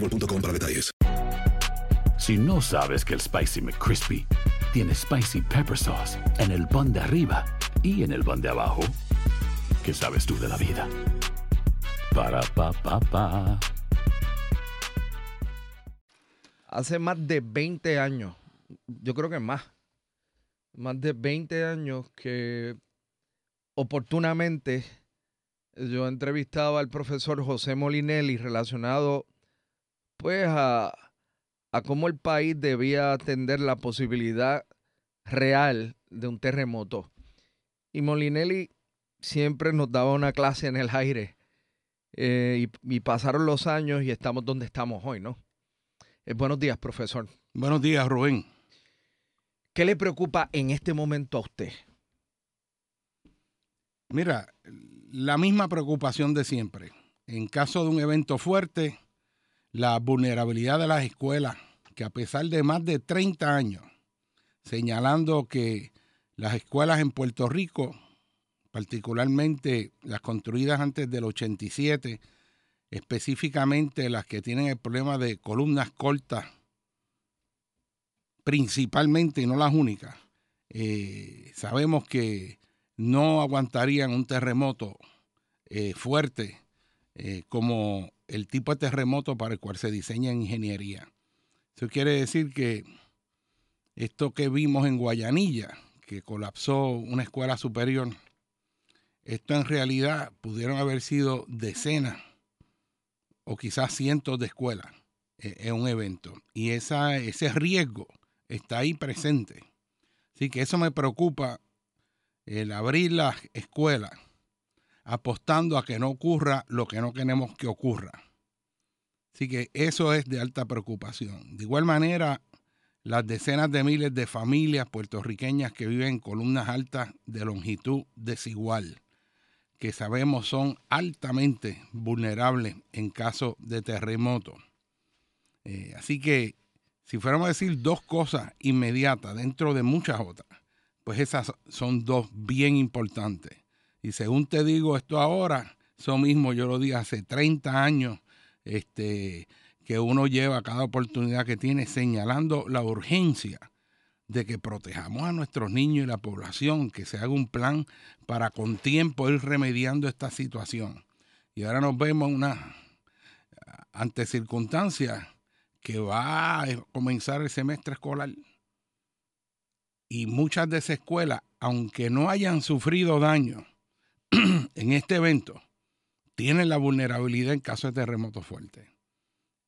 boostmobile.com para detalles. Si no sabes que el Spicy McCrispy tiene Spicy Pepper Sauce en el pan de arriba y en el pan de abajo, ¿qué sabes tú de la vida? Para, pa, pa, pa. Hace más de 20 años, yo creo que más, más de 20 años que oportunamente yo entrevistaba al profesor José Molinelli relacionado pues a, a cómo el país debía atender la posibilidad real de un terremoto. Y Molinelli siempre nos daba una clase en el aire. eh, y, y pasaron los años y estamos donde estamos hoy, ¿no? Eh, buenos días, profesor. Buenos días, Rubén. ¿Qué le preocupa en este momento a usted? Mira, la misma preocupación de siempre. En caso de un evento fuerte, la vulnerabilidad de las escuelas, que a pesar de más de 30 años, señalando que las escuelas en Puerto Rico, particularmente las construidas antes del 87, específicamente las que tienen el problema de columnas cortas, principalmente y no las únicas, eh, sabemos que no aguantarían un terremoto eh, fuerte eh, como el tipo de terremoto para el cual se diseña en ingeniería. Eso quiere decir que esto que vimos en Guayanilla, que colapsó una escuela superior, esto en realidad pudieron haber sido decenas o quizás cientos de escuelas eh, en un evento. Y ese riesgo está ahí presente. Así que eso me preocupa, el abrir las escuelas apostando a que no ocurra lo que no queremos que ocurra. Así que eso es de alta preocupación. De igual manera, las decenas de miles de familias puertorriqueñas que viven en columnas altas de longitud desigual, que sabemos son altamente vulnerables en caso de terremoto. Eh, así que si fuéramos a decir dos cosas inmediatas dentro de muchas otras, pues esas son dos bien importantes. Y según te digo esto ahora, eso mismo yo lo di hace 30 años, este, que uno lleva cada oportunidad que tiene señalando la urgencia de que protejamos a nuestros niños y la población, que se haga un plan para con tiempo ir remediando esta situación. Y ahora nos vemos una ante circunstancias que va a comenzar el semestre escolar. Y muchas de esas escuelas, aunque no hayan sufrido daño en este evento, tienen la vulnerabilidad en caso de terremoto fuerte.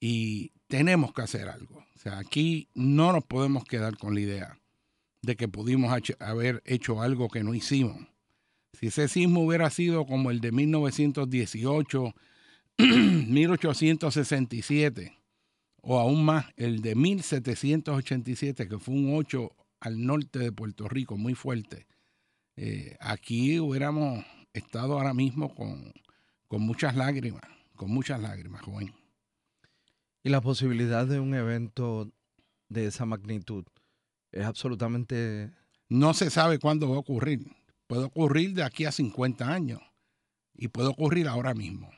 Y tenemos que hacer algo. O sea, aquí no nos podemos quedar con la idea de que pudimos haber hecho algo que no hicimos. Si ese sismo hubiera sido como el de 1918, 1867, o aún más el de 1787, que fue un 8 al norte de Puerto Rico, muy fuerte, eh, aquí hubiéramos estado ahora mismo con, con muchas lágrimas, con muchas lágrimas, joven. Y la posibilidad de un evento de esa magnitud es absolutamente... No se sabe cuándo va a ocurrir. Puede ocurrir de aquí a 50 años y puede ocurrir ahora mismo.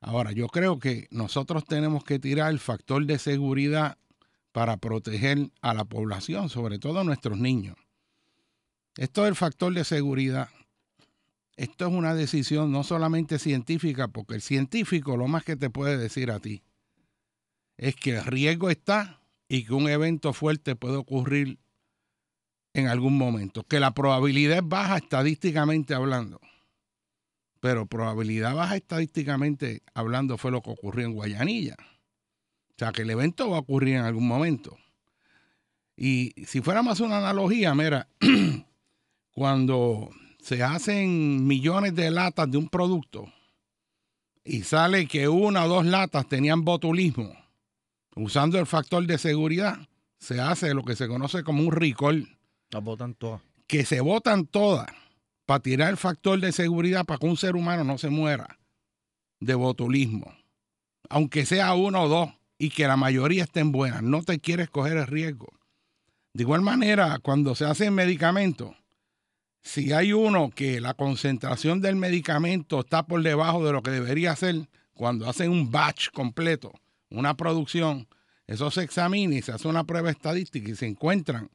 Ahora, yo creo que nosotros tenemos que tirar el factor de seguridad para proteger a la población, sobre todo a nuestros niños. Esto del factor de seguridad. Esto es una decisión no solamente científica, porque el científico lo más que te puede decir a ti es que el riesgo está y que un evento fuerte puede ocurrir en algún momento, que la probabilidad es baja estadísticamente hablando pero probabilidad baja estadísticamente hablando fue lo que ocurrió en Guayanilla. O sea, que el evento va a ocurrir en algún momento. Y si fuéramos una analogía, mira, cuando se hacen millones de latas de un producto y sale que una o dos latas tenían botulismo, usando el factor de seguridad, se hace lo que se conoce como un recall. Las botan todas. Que se botan todas para tirar el factor de seguridad para que un ser humano no se muera de botulismo, aunque sea uno o dos, y que la mayoría estén buenas. No te quieres coger el riesgo. De igual manera, cuando se hacen medicamentos, si hay uno que la concentración del medicamento está por debajo de lo que debería ser, cuando hacen un batch completo, una producción, eso se examina y se hace una prueba estadística y se encuentran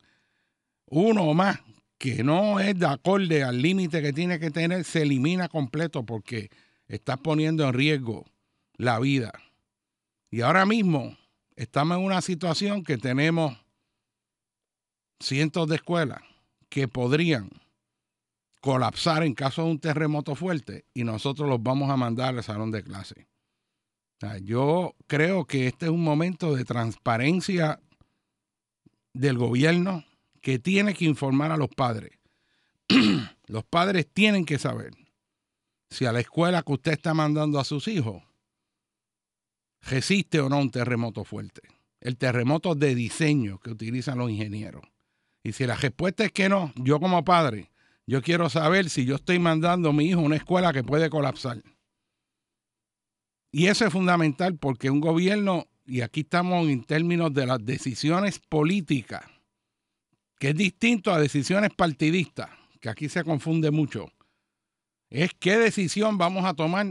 uno o más que no es de acorde al límite que tiene que tener, se elimina completo porque estás poniendo en riesgo la vida. Y ahora mismo estamos en una situación que tenemos cientos de escuelas que podrían colapsar en caso de un terremoto fuerte y nosotros los vamos a mandar al salón de clase. yo creo que este es un momento de transparencia del gobierno, que tiene que informar a los padres. los padres tienen que saber si a la escuela que usted está mandando a sus hijos resiste o no un terremoto fuerte. El terremoto de diseño que utilizan los ingenieros. Y si la respuesta es que no, yo como padre, yo quiero saber si yo estoy mandando a mi hijo a una escuela que puede colapsar. Y eso es fundamental porque un gobierno, y aquí estamos en términos de las decisiones políticas, que es distinto a decisiones partidistas, que aquí se confunde mucho, es qué decisión vamos a tomar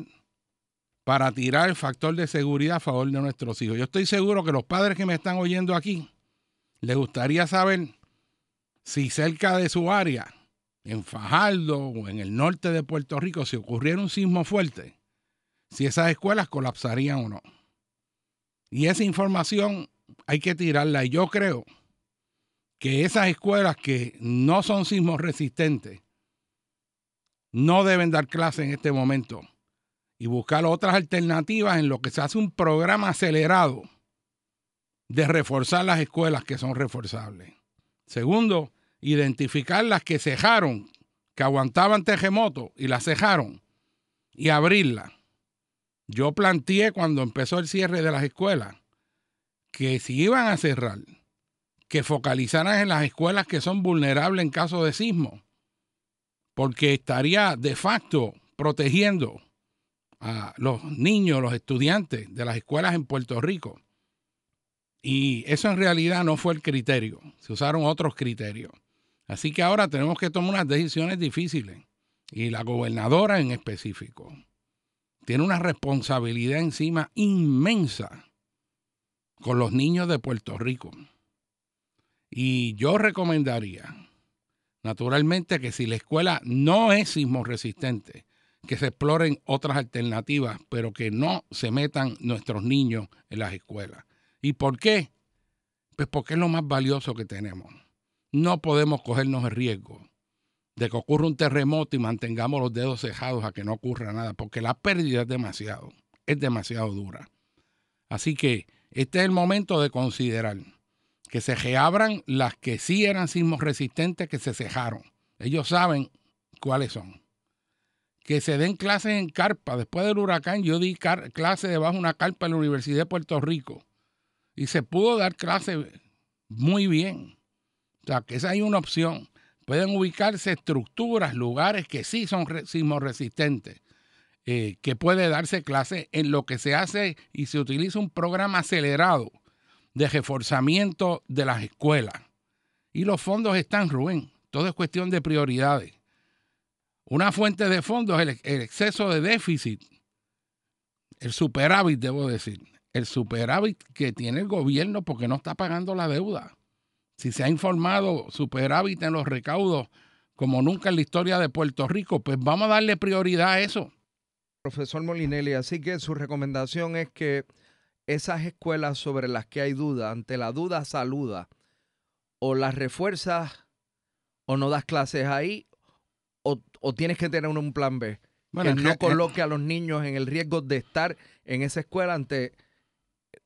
para tirar el factor de seguridad a favor de nuestros hijos. Yo estoy seguro que los padres que me están oyendo aquí les gustaría saber si cerca de su área, en Fajardo o en el norte de Puerto Rico, si ocurriera un sismo fuerte, si esas escuelas colapsarían o no. Y esa información hay que tirarla. Y yo creo que esas escuelas que no son sismos resistentes no deben dar clase en este momento y buscar otras alternativas en lo que se hace un programa acelerado de reforzar las escuelas que son reforzables. Segundo, identificar las que cejaron, que aguantaban terremotos y las cejaron y abrirlas. Yo planteé cuando empezó el cierre de las escuelas que si iban a cerrar, que focalizaran en las escuelas que son vulnerables en caso de sismo, porque estaría de facto protegiendo a los niños, los estudiantes de las escuelas en Puerto Rico. Y eso en realidad no fue el criterio, se usaron otros criterios. Así que ahora tenemos que tomar unas decisiones difíciles y la gobernadora en específico tiene una responsabilidad encima inmensa con los niños de Puerto Rico. Y yo recomendaría, naturalmente, que si la escuela no es sismo resistente, que se exploren otras alternativas, pero que no se metan nuestros niños en las escuelas. ¿Y por qué? Pues porque es lo más valioso que tenemos. No podemos cogernos el riesgo de que ocurra un terremoto y mantengamos los dedos cejados a que no ocurra nada, porque la pérdida es demasiado, es demasiado dura. Así que este es el momento de considerar que se reabran las que sí eran sismos resistentes que se cejaron. Ellos saben cuáles son. Que se den clases en carpa. Después del huracán yo di clases debajo de una carpa en la Universidad de Puerto Rico. Y se pudo dar clases muy bien. O sea, que esa hay una opción. Pueden ubicarse estructuras, lugares que sí son sismos resistentes. eh, que puede darse clase en lo que se hace y se utiliza un programa acelerado de reforzamiento de las escuelas. Y los fondos están, Rubén. Todo es cuestión de prioridades. Una fuente de fondos es el exceso de déficit, el superávit, debo decir, el superávit que tiene el gobierno porque no está pagando la deuda. Si se ha informado superávit en los recaudos como nunca en la historia de Puerto Rico, pues vamos a darle prioridad a eso. Profesor Molinelli, así que su recomendación es que esas escuelas sobre las que hay duda, ante la duda saluda, o las refuerzas o no das clases ahí, o, o tienes que tener un plan B. Bueno, que no coloque a los niños en el riesgo de estar en esa escuela ante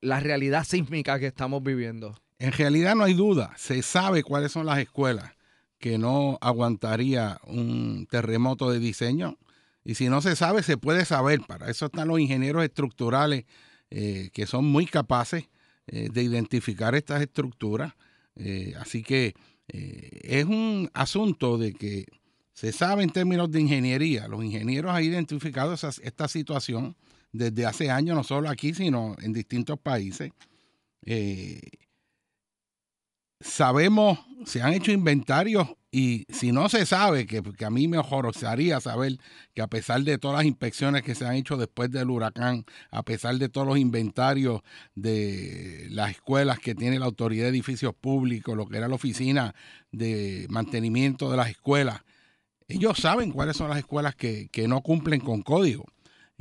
la realidad sísmica que estamos viviendo. En realidad no hay duda, se sabe cuáles son las escuelas que no aguantaría un terremoto de diseño. Y si no se sabe, se puede saber. Para eso están los ingenieros estructurales eh, que son muy capaces eh, de identificar estas estructuras. Eh, así que es un asunto de que se sabe en términos de ingeniería. Los ingenieros han identificado esas- esta situación desde hace años, no solo aquí, sino en distintos países. Sabemos, se han hecho inventarios y si no se sabe, que, que a mí me horrorizaría saber que a pesar de todas las inspecciones que se han hecho después del huracán, a pesar de todos los inventarios de las escuelas que tiene la Autoridad de Edificios Públicos, lo que era la Oficina de Mantenimiento de las Escuelas, ellos saben cuáles son las escuelas que, que no cumplen con código.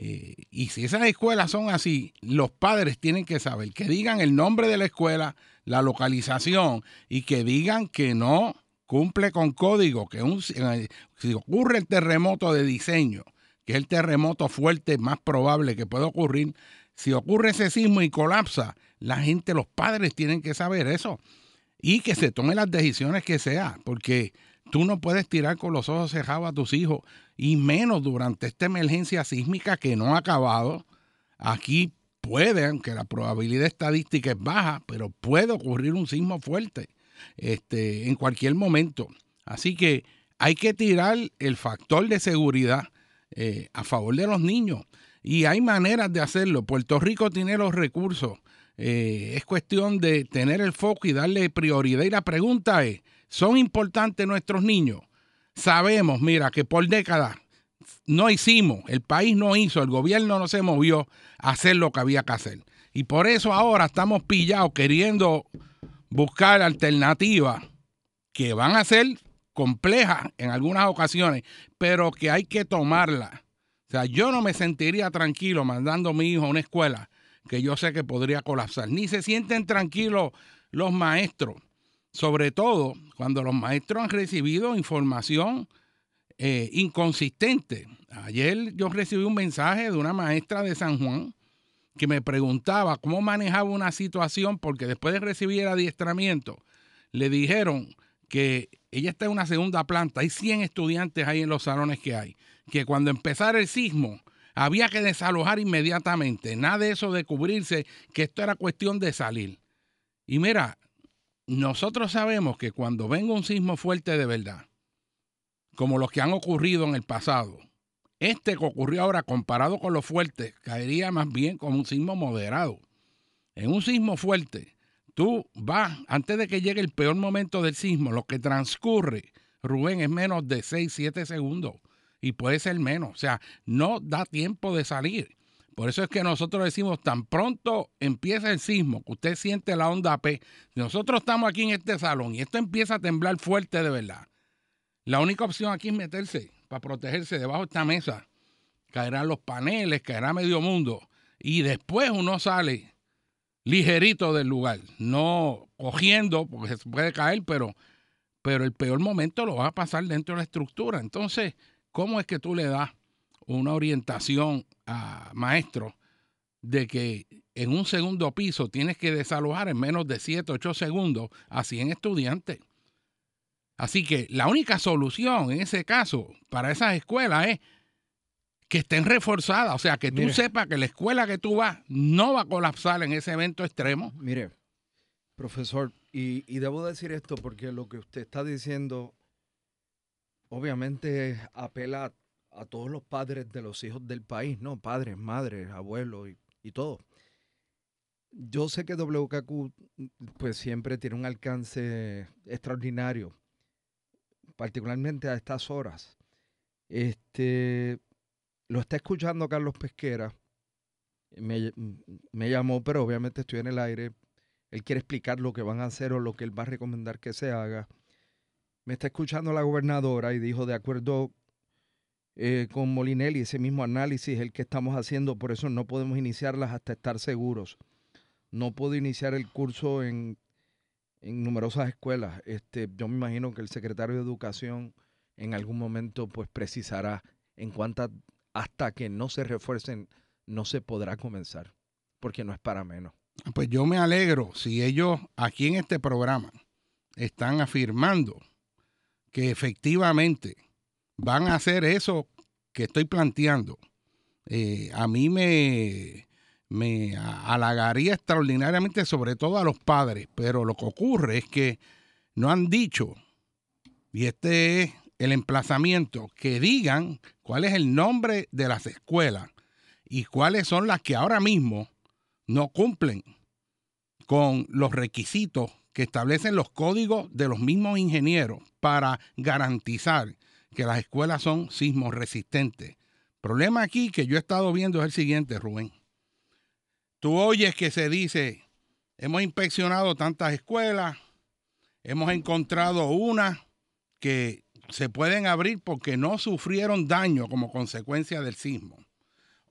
Eh, y si esas escuelas son así, los padres tienen que saber que digan el nombre de la escuela, la localización y que digan que no cumple con código, que un, eh, si ocurre el terremoto de diseño, que es el terremoto fuerte más probable que puede ocurrir, si ocurre ese sismo y colapsa, la gente, los padres tienen que saber eso y que se tomen las decisiones que sea, porque tú no puedes tirar con los ojos cerrados a tus hijos y menos durante esta emergencia sísmica que no ha acabado. Aquí puede, aunque la probabilidad estadística es baja, pero puede ocurrir un sismo fuerte este, en cualquier momento. Así que hay que tirar el factor de seguridad eh, a favor de los niños. Y hay maneras de hacerlo. Puerto Rico tiene los recursos. Eh, es cuestión de tener el foco y darle prioridad. Y la pregunta es, ¿son importantes nuestros niños? Sabemos, mira, que por décadas no hicimos, el país no hizo, el gobierno no se movió a hacer lo que había que hacer. Y por eso ahora estamos pillados queriendo buscar alternativas que van a ser complejas en algunas ocasiones, pero que hay que tomarlas. O sea, yo no me sentiría tranquilo mandando a mi hijo a una escuela que yo sé que podría colapsar. Ni se sienten tranquilos los maestros, sobre todo cuando los maestros han recibido información eh, inconsistente. Ayer yo recibí un mensaje de una maestra de San Juan que me preguntaba cómo manejaba una situación porque después de recibir el adiestramiento le dijeron que ella está en una segunda planta, hay 100 estudiantes ahí en los salones que hay, que cuando empezara el sismo había que desalojar inmediatamente, nada de eso de cubrirse, que esto era cuestión de salir. Y mira, nosotros sabemos que cuando venga un sismo fuerte de verdad, como los que han ocurrido en el pasado, este que ocurrió ahora comparado con los fuertes, caería más bien como un sismo moderado. En un sismo fuerte, tú vas, antes de que llegue el peor momento del sismo, lo que transcurre, Rubén, es menos de 6, 7 segundos. Y puede ser menos. O sea, no da tiempo de salir. Por eso es que nosotros decimos, tan pronto empieza el sismo, que usted siente la onda P, nosotros estamos aquí en este salón y esto empieza a temblar fuerte de verdad. La única opción aquí es meterse para protegerse debajo de esta mesa. Caerán los paneles, caerá medio mundo. Y después uno sale ligerito del lugar, no cogiendo, porque se puede caer, pero, pero el peor momento lo va a pasar dentro de la estructura. Entonces, ¿cómo es que tú le das una orientación a maestro de que en un segundo piso tienes que desalojar en menos de 7, 8 segundos a 100 estudiantes? Así que la única solución en ese caso para esas escuelas es que estén reforzadas, o sea, que tú Mire. sepas que la escuela que tú vas no va a colapsar en ese evento extremo. Mire, profesor, y, y debo decir esto porque lo que usted está diciendo obviamente apela a todos los padres de los hijos del país, ¿no? Padres, madres, abuelos y, y todo. Yo sé que WKQ pues siempre tiene un alcance extraordinario, particularmente a estas horas. Este, lo está escuchando Carlos Pesquera. Me, me llamó, pero obviamente estoy en el aire. Él quiere explicar lo que van a hacer o lo que él va a recomendar que se haga. Me está escuchando la gobernadora y dijo, de acuerdo eh, con Molinelli, ese mismo análisis el que estamos haciendo, por eso no podemos iniciarlas hasta estar seguros. No puedo iniciar el curso en, en numerosas escuelas. Este, yo me imagino que el secretario de Educación en algún momento pues precisará en cuántas, hasta que no se refuercen, no se podrá comenzar, porque no es para menos. Pues yo me alegro si ellos aquí en este programa están afirmando que efectivamente van a hacer eso que estoy planteando. Eh, a mí me, me halagaría extraordinariamente, sobre todo a los padres, pero lo que ocurre es que no han dicho, y este es el emplazamiento, que digan cuál es el nombre de las escuelas y cuáles son las que ahora mismo no cumplen con los requisitos que establecen los códigos de los mismos ingenieros para garantizar que las escuelas son sismos resistentes. Problema aquí que yo he estado viendo es el siguiente, Rubén. Tú oyes que se dice, hemos inspeccionado tantas escuelas, hemos encontrado una que se pueden abrir porque no sufrieron daño como consecuencia del sismo.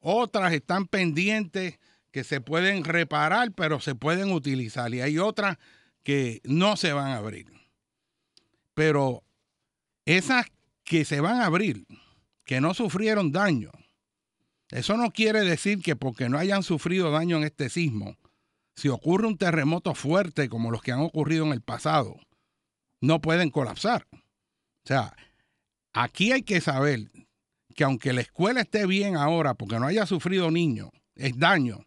Otras están pendientes que se pueden reparar, pero se pueden utilizar. Y hay otras que no se van a abrir. Pero esas que se van a abrir, que no sufrieron daño, eso no quiere decir que porque no hayan sufrido daño en este sismo, si ocurre un terremoto fuerte como los que han ocurrido en el pasado, no pueden colapsar. O sea, aquí hay que saber que aunque la escuela esté bien ahora porque no haya sufrido niño, es daño,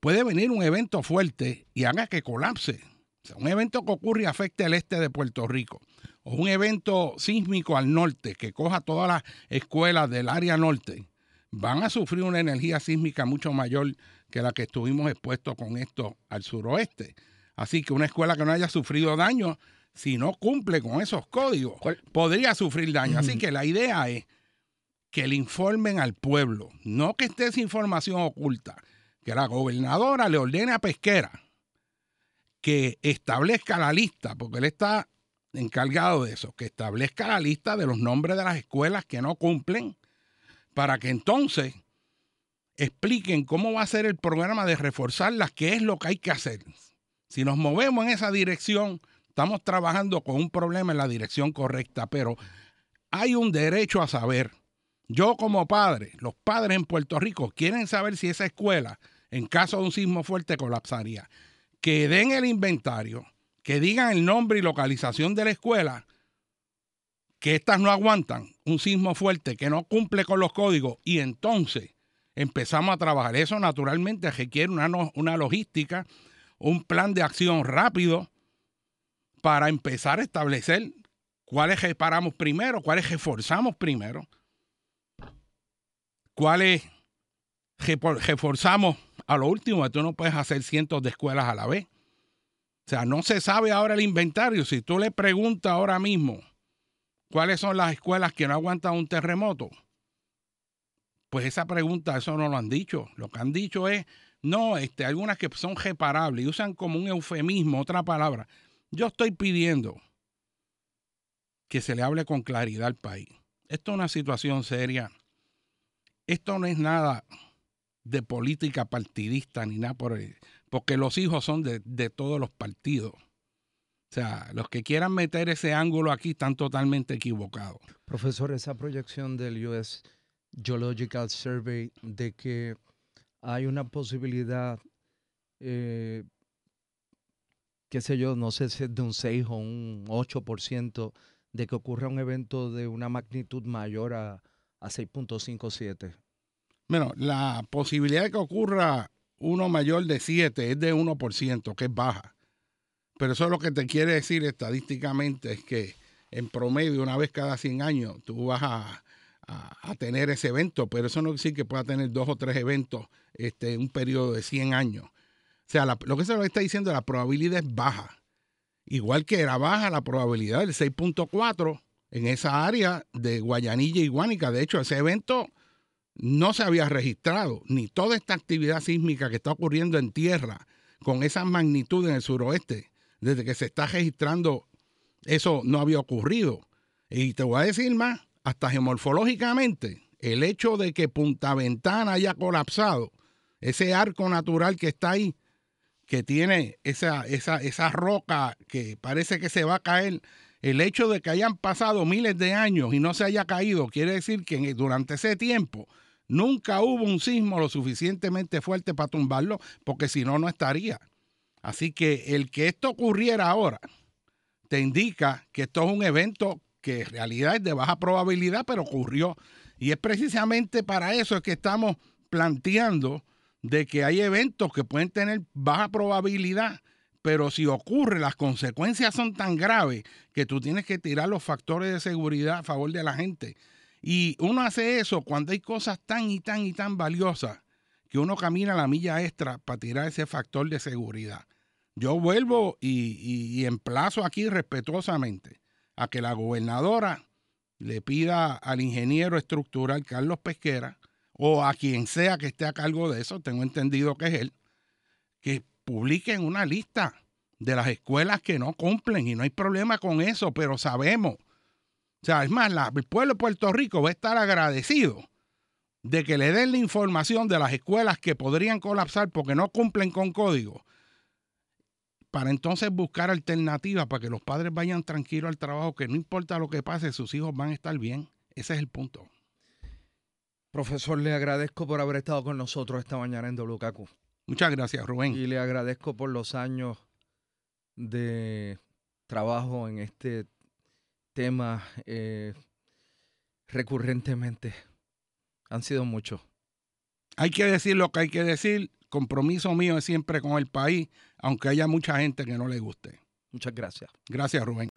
puede venir un evento fuerte y haga que colapse. O sea, un evento que ocurre y afecte el este de Puerto Rico, o un evento sísmico al norte que coja todas las escuelas del área norte, van a sufrir una energía sísmica mucho mayor que la que estuvimos expuestos con esto al suroeste. Así que una escuela que no haya sufrido daño, si no cumple con esos códigos, podría sufrir daño. Así que la idea es que le informen al pueblo, no que esté esa información oculta, que la gobernadora le ordene a Pesquera que establezca la lista, porque él está encargado de eso, que establezca la lista de los nombres de las escuelas que no cumplen para que entonces expliquen cómo va a ser el programa de reforzarlas, qué es lo que hay que hacer. Si nos movemos en esa dirección, estamos trabajando con un problema en la dirección correcta, pero hay un derecho a saber. Yo como padre, los padres en Puerto Rico quieren saber si esa escuela, en caso de un sismo fuerte, colapsaría. Que den el inventario, que digan el nombre y localización de la escuela que estas no aguantan un sismo fuerte que no cumple con los códigos y entonces empezamos a trabajar. Eso naturalmente requiere una, una logística, un plan de acción rápido para empezar a establecer cuáles reparamos primero, cuáles reforzamos primero, cuáles reforzamos a lo último. Tú no puedes hacer cientos de escuelas a la vez. O sea, no se sabe ahora el inventario. Si tú le preguntas ahora mismo ¿Cuáles son las escuelas que no aguantan un terremoto? Pues esa pregunta, eso no lo han dicho. Lo que han dicho es, no, este, algunas que son reparables y usan como un eufemismo, otra palabra. Yo estoy pidiendo que se le hable con claridad al país. Esto es una situación seria. Esto no es nada de política partidista ni nada por el, porque los hijos son de, de todos los partidos. O sea, los que quieran meter ese ángulo aquí están totalmente equivocados. Profesor, esa proyección del US Geological Survey de que hay una posibilidad, eh, qué sé yo, no sé si es de un 6 o un 8% de que ocurra un evento de una magnitud mayor a, a 6.57. Bueno, la posibilidad de que ocurra uno mayor de 7 es de 1%, que es baja. Pero eso lo que te quiere decir estadísticamente es que en promedio, una vez cada 100 años, tú vas a, a, tener ese evento, pero eso no quiere decir que pueda tener dos o tres eventos este, en un periodo de 100 años. O sea, lo que se lo está diciendo, la probabilidad es baja. Igual que era baja la probabilidad del 6.4 en esa área de Guayanilla y Guánica. De hecho, ese evento no se había registrado, ni toda esta actividad sísmica que está ocurriendo en tierra con esa magnitud en el suroeste, desde que se está registrando, eso no había ocurrido. Y te voy a decir más, hasta geomorfológicamente, el hecho de que Punta Ventana haya colapsado, ese arco natural que está ahí, que tiene esa, esa, esa roca que parece que se va a caer, el hecho de que hayan pasado miles de años y no se haya caído, quiere decir que durante ese tiempo nunca hubo un sismo lo suficientemente fuerte para tumbarlo, porque si no, no estaría. Así que el que esto ocurriera ahora te indica que esto es un evento que en realidad es de baja probabilidad, pero ocurrió. Y es precisamente para eso que estamos planteando de que hay eventos que pueden tener baja probabilidad, pero si ocurre, las consecuencias son tan graves que tú tienes que tirar los factores de seguridad a favor de la gente. Y uno hace eso cuando hay cosas tan y tan y tan valiosas que uno camina la milla extra para tirar ese factor de seguridad. Yo vuelvo y, y emplazo aquí respetuosamente a que la gobernadora le pida al ingeniero estructural Carlos Pesquera o a quien sea que esté a cargo de eso, tengo entendido que es él, que publiquen una lista de las escuelas que no cumplen y no hay problema con eso, pero sabemos, sea, es más, el pueblo de Puerto Rico va a estar agradecido de que le den la información de las escuelas que podrían colapsar porque no cumplen con código para entonces buscar alternativas para que los padres vayan tranquilos al trabajo, que no importa lo que pase, sus hijos van a estar bien. Ese es el punto. Profesor, le agradezco por haber estado con nosotros esta mañana en WKQ. Muchas gracias, Rubén. Y le agradezco por los años de trabajo en este tema eh, recurrentemente. Han sido muchos. Hay que decir lo que hay que decir compromiso mío es siempre con el país, aunque haya mucha gente que no le guste. Muchas gracias. Gracias, Rubén.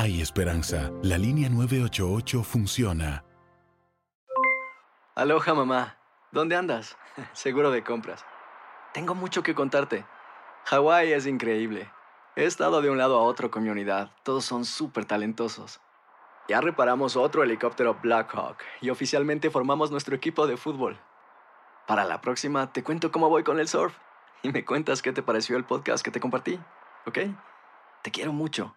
Hay esperanza. La línea 988 funciona. Aloha mamá. ¿Dónde andas? Seguro de compras. Tengo mucho que contarte. Hawái es increíble. He estado de un lado a otro con mi unidad. Todos son súper talentosos. Ya reparamos otro helicóptero Blackhawk y oficialmente formamos nuestro equipo de fútbol. Para la próxima te cuento cómo voy con el surf y me cuentas qué te pareció el podcast que te compartí. ¿Ok? Te quiero mucho.